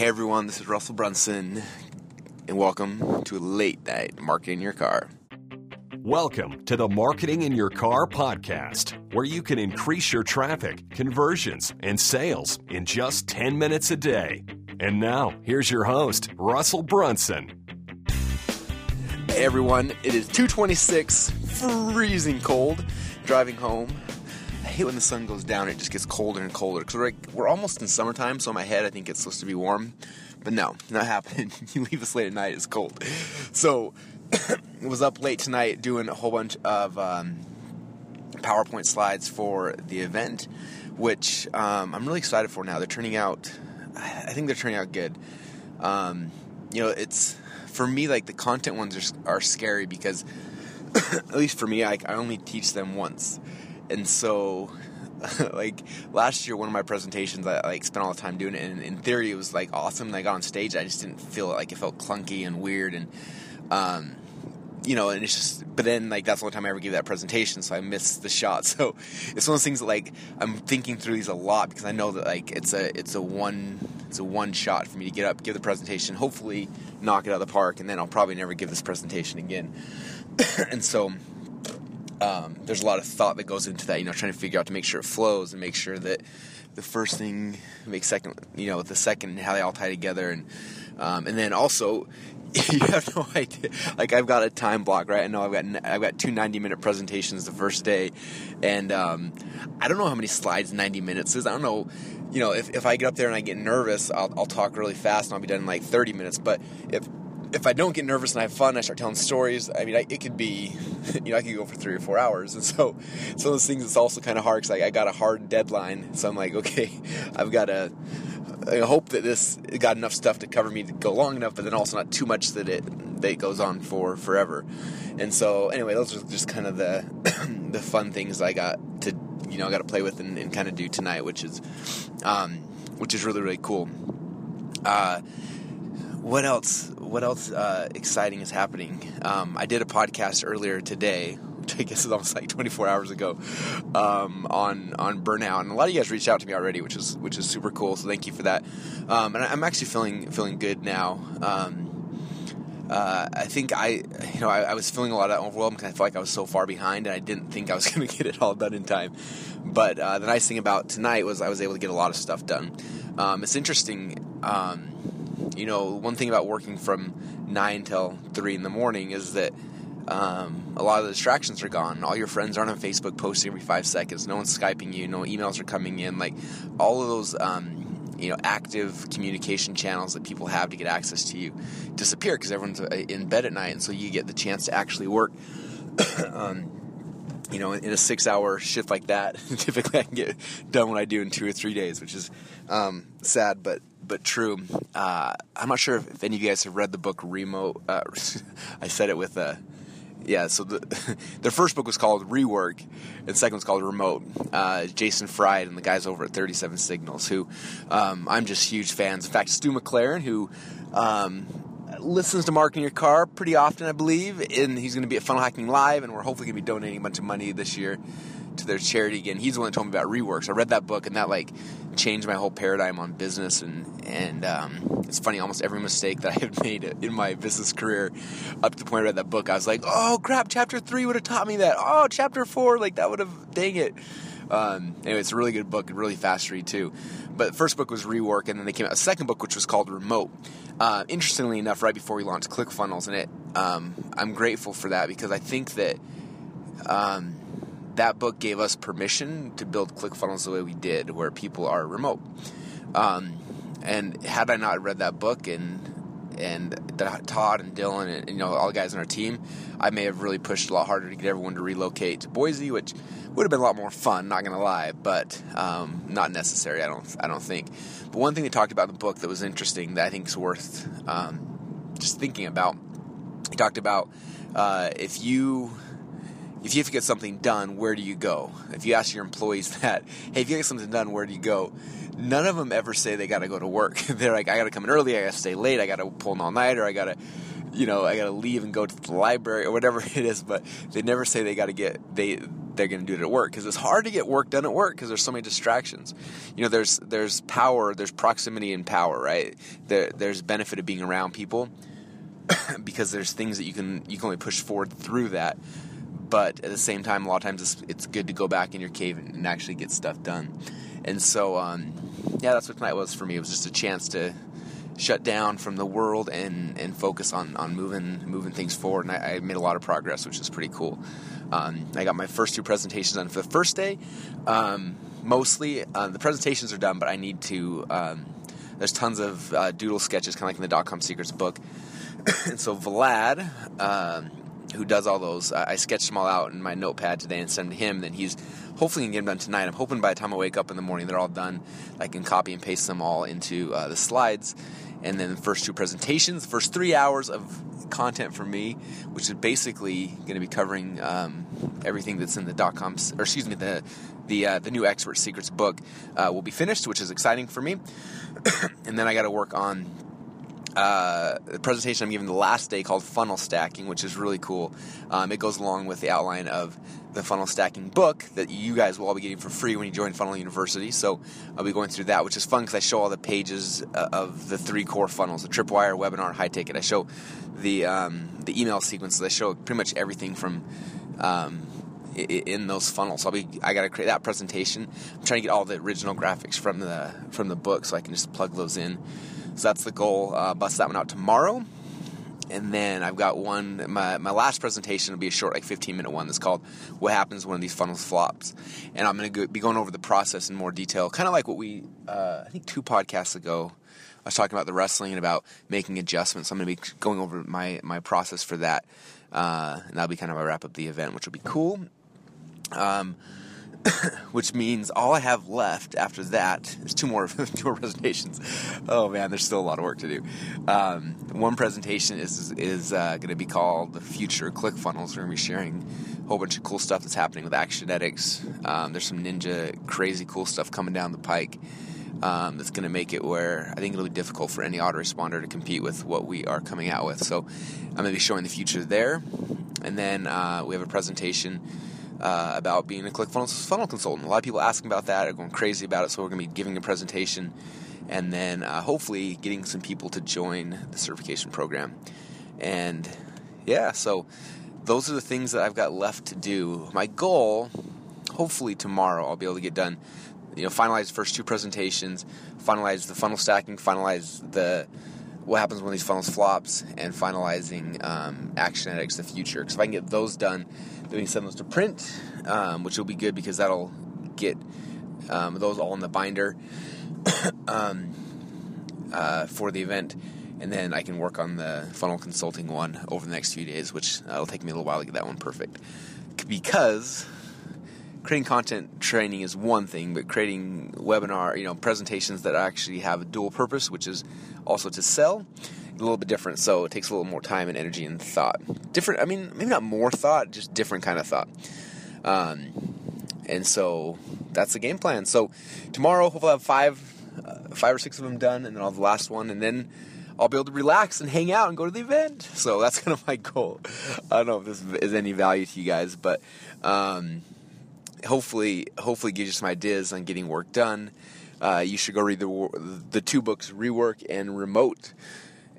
Hey everyone, this is Russell Brunson, and welcome to Late Night Marketing Your Car. Welcome to the Marketing in Your Car podcast, where you can increase your traffic, conversions, and sales in just 10 minutes a day. And now, here's your host, Russell Brunson. Hey everyone, it is 226, freezing cold, driving home. I hate when the sun goes down, it just gets colder and colder. Because we're, like, we're almost in summertime, so in my head I think it's supposed to be warm. But no, not happening. you leave us late at night, it's cold. So, was up late tonight doing a whole bunch of um, PowerPoint slides for the event, which um, I'm really excited for now. They're turning out, I think they're turning out good. Um, you know, it's for me like the content ones are, are scary because, at least for me, I, I only teach them once, and so like last year one of my presentations i like spent all the time doing it and in theory it was like awesome and i got on stage i just didn't feel like it felt clunky and weird and um, you know, and it's just, but then like that's the only time I ever gave that presentation, so I missed the shot. So it's one of those things that like I'm thinking through these a lot because I know that like it's a it's a one it's a one shot for me to get up, give the presentation, hopefully knock it out of the park, and then I'll probably never give this presentation again. and so um, there's a lot of thought that goes into that, you know, trying to figure out to make sure it flows and make sure that the first thing makes second, you know, with the second how they all tie together, and um, and then also you have no idea. Like I've got a time block, right? I know I've got I've got two 90 minute presentations the first day, and um, I don't know how many slides 90 minutes is. I don't know. You know, if, if I get up there and I get nervous, I'll, I'll talk really fast and I'll be done in like 30 minutes. But if if I don't get nervous and I have fun, I start telling stories. I mean, I, it could be, you know, I could go for three or four hours. And so, some of those things, it's also kind of hard because I got a hard deadline. So I'm like, okay, I've got to I hope that this got enough stuff to cover me to go long enough, but then also not too much that it that it goes on for forever. And so, anyway, those are just kind of the the fun things I got to you know I got to play with and, and kind of do tonight, which is um, which is really really cool. Uh, what else? What else uh, exciting is happening? Um, I did a podcast earlier today which I guess is almost like 24 hours ago, um, on on burnout. And a lot of you guys reached out to me already, which is which is super cool. So thank you for that. Um, and I'm actually feeling feeling good now. Um, uh, I think I, you know, I, I, was feeling a lot of overwhelmed because I felt like I was so far behind, and I didn't think I was going to get it all done in time. But uh, the nice thing about tonight was I was able to get a lot of stuff done. Um, it's interesting, um, you know, one thing about working from nine till three in the morning is that um, a lot of the distractions are gone. All your friends aren't on Facebook posting every five seconds. No one's skyping you. No emails are coming in. Like all of those, um, you know, active communication channels that people have to get access to you disappear because everyone's uh, in bed at night, and so you get the chance to actually work. um, you know, in a six-hour shift like that, typically I can get done what I do in two or three days, which is um, sad, but but true. Uh, I'm not sure if, any of you guys have read the book Remote. Uh, I said it with a yeah, so the their first book was called Rework, and the second was called Remote. Uh, Jason Fried and the guys over at 37 Signals, who um, I'm just huge fans. In fact, Stu McLaren, who um, listens to Marketing in Your Car pretty often, I believe, and he's going to be at Funnel Hacking Live, and we're hopefully going to be donating a bunch of money this year to their charity again. He's the one that told me about reworks. I read that book, and that like changed my whole paradigm on business. And and um, it's funny, almost every mistake that I have made in my business career, up to the point I read that book, I was like, oh crap, chapter three would have taught me that. Oh, chapter four, like that would have, dang it. Um, anyway, it's a really good book really fast read too. But the first book was Rework, and then they came out a second book, which was called Remote. Uh, interestingly enough, right before we launched ClickFunnels, and it, um, I'm grateful for that because I think that um, that book gave us permission to build ClickFunnels the way we did, where people are remote. Um, and had I not read that book and and Todd and Dylan and, you know all the guys on our team, I may have really pushed a lot harder to get everyone to relocate to Boise, which would have been a lot more fun. Not gonna lie, but um, not necessary. I don't. I don't think. But one thing they talked about in the book that was interesting that I think is worth um, just thinking about. He talked about uh, if you if you have to get something done, where do you go? If you ask your employees that, hey, if you get something done, where do you go? None of them ever say they got to go to work. They're like, I got to come in early, I got to stay late, I got to pull an all nighter, I got to, you know, I got to leave and go to the library or whatever it is. But they never say they got to get they they're going to do it at work because it's hard to get work done at work because there's so many distractions. You know, there's there's power, there's proximity and power, right? There, there's benefit of being around people because there's things that you can you can only push forward through that. But at the same time, a lot of times it's, it's good to go back in your cave and, and actually get stuff done. And so, um, yeah, that's what tonight was for me. It was just a chance to shut down from the world and, and focus on, on moving moving things forward. And I, I made a lot of progress, which is pretty cool. Um, I got my first two presentations done for the first day. Um, mostly, uh, the presentations are done, but I need to. Um, there's tons of uh, doodle sketches, kind of like in the DotCom Secrets book. and so Vlad, um, who does all those, I sketched them all out in my notepad today and sent them to him. Then he's hopefully gonna get them done tonight. I'm hoping by the time I wake up in the morning, they're all done. I can copy and paste them all into uh, the slides. And then the first two presentations, the first three hours of content for me, which is basically going to be covering um, everything that's in the dot com, or excuse me, the the uh, the new Expert Secrets book uh, will be finished, which is exciting for me. and then I got to work on uh, the presentation I'm giving the last day called Funnel Stacking, which is really cool. Um, it goes along with the outline of the funnel stacking book that you guys will all be getting for free when you join Funnel University. So I'll be going through that, which is fun because I show all the pages uh, of the three core funnels: the Tripwire, Webinar, High Ticket. I show the um, the email sequences. I show pretty much everything from um, in those funnels. So I'll be I got to create that presentation. I'm trying to get all the original graphics from the from the book so I can just plug those in. So that's the goal. Uh, bust that one out tomorrow. And then I've got one, my, my last presentation will be a short, like 15 minute one that's called What Happens When These Funnels Flops. And I'm going to be going over the process in more detail, kind of like what we, uh, I think two podcasts ago, I was talking about the wrestling and about making adjustments. I'm going to be going over my, my process for that. Uh, and that'll be kind of a wrap up the event, which will be cool. Um, which means all I have left after that is two more two presentations. Oh man, there's still a lot of work to do. Um, one presentation is is uh, going to be called the future ClickFunnels. We're going to be sharing a whole bunch of cool stuff that's happening with Actionetics. Um, there's some ninja crazy cool stuff coming down the pike. Um, that's going to make it where I think it'll be difficult for any autoresponder to compete with what we are coming out with. So I'm going to be showing the future there. And then uh, we have a presentation uh, about being a ClickFunnels funnel consultant. A lot of people asking about that are going crazy about it, so we're going to be giving a presentation and then uh, hopefully getting some people to join the certification program. And yeah, so those are the things that I've got left to do. My goal, hopefully tomorrow, I'll be able to get done. You know, finalize the first two presentations, finalize the funnel stacking, finalize the what happens when these funnels flops, and finalizing um, Actionetics the future. Because if I can get those done, then we can send those to print, um, which will be good because that'll get um, those all in the binder um, uh, for the event. And then I can work on the funnel consulting one over the next few days, which uh, will take me a little while to get that one perfect. Because creating content training is one thing, but creating webinar, you know, presentations that actually have a dual purpose, which is also to sell, a little bit different. So it takes a little more time and energy and thought. Different. I mean, maybe not more thought, just different kind of thought. Um, and so that's the game plan. So tomorrow, hopefully, I'll have five, uh, five or six of them done, and then I'll have the last one, and then I'll be able to relax and hang out and go to the event. So that's kind of my goal. I don't know if this is any value to you guys, but. Um, hopefully hopefully gives you some ideas on getting work done. Uh, you should go read the the two books, Rework and Remote,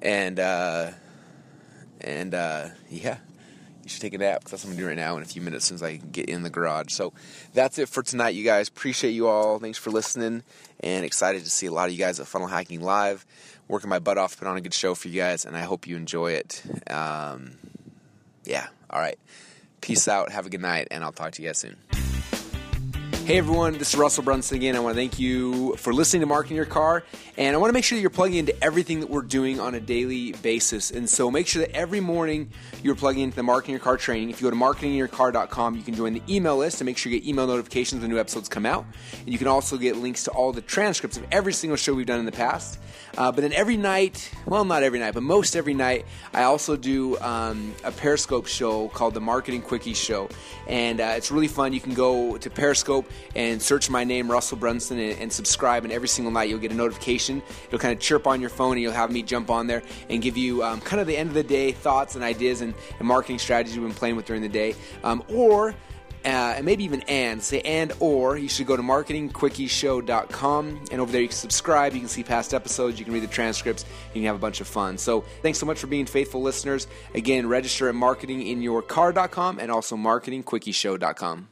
and uh, and uh, yeah, you should take a nap because that's what I'm doing right now in a few minutes as soon as I get in the garage. So that's it for tonight, you guys. Appreciate you all. Thanks for listening, and excited to see a lot of you guys at Funnel Hacking Live. Working my butt off put on a good show for you guys, and I hope you enjoy it. Um, yeah, all right. Peace out. Have a good night, and I'll talk to you guys soon. Hey everyone, this is Russell Brunson again. I want to thank you for listening to Marketing Your Car, and I want to make sure that you're plugging into everything that we're doing on a daily basis. And so make sure that every morning you're plugging into the Marketing Your Car training. If you go to marketingyourcar.com, you can join the email list and make sure you get email notifications when new episodes come out. And you can also get links to all the transcripts of every single show we've done in the past. Uh, but then every night, well, not every night, but most every night, I also do um, a Periscope show called the Marketing Quickie Show. And uh, it's really fun. You can go to Periscope and search my name, Russell Brunson, and, and subscribe. And every single night you'll get a notification. It'll kind of chirp on your phone, and you'll have me jump on there and give you um, kind of the end of the day thoughts and ideas and, and marketing strategies we've been playing with during the day. Um, or uh, and maybe even and say and or you should go to marketingquickieshow.com and over there you can subscribe you can see past episodes you can read the transcripts you can have a bunch of fun so thanks so much for being faithful listeners again register at marketinginyourcar.com and also marketingquickieshow.com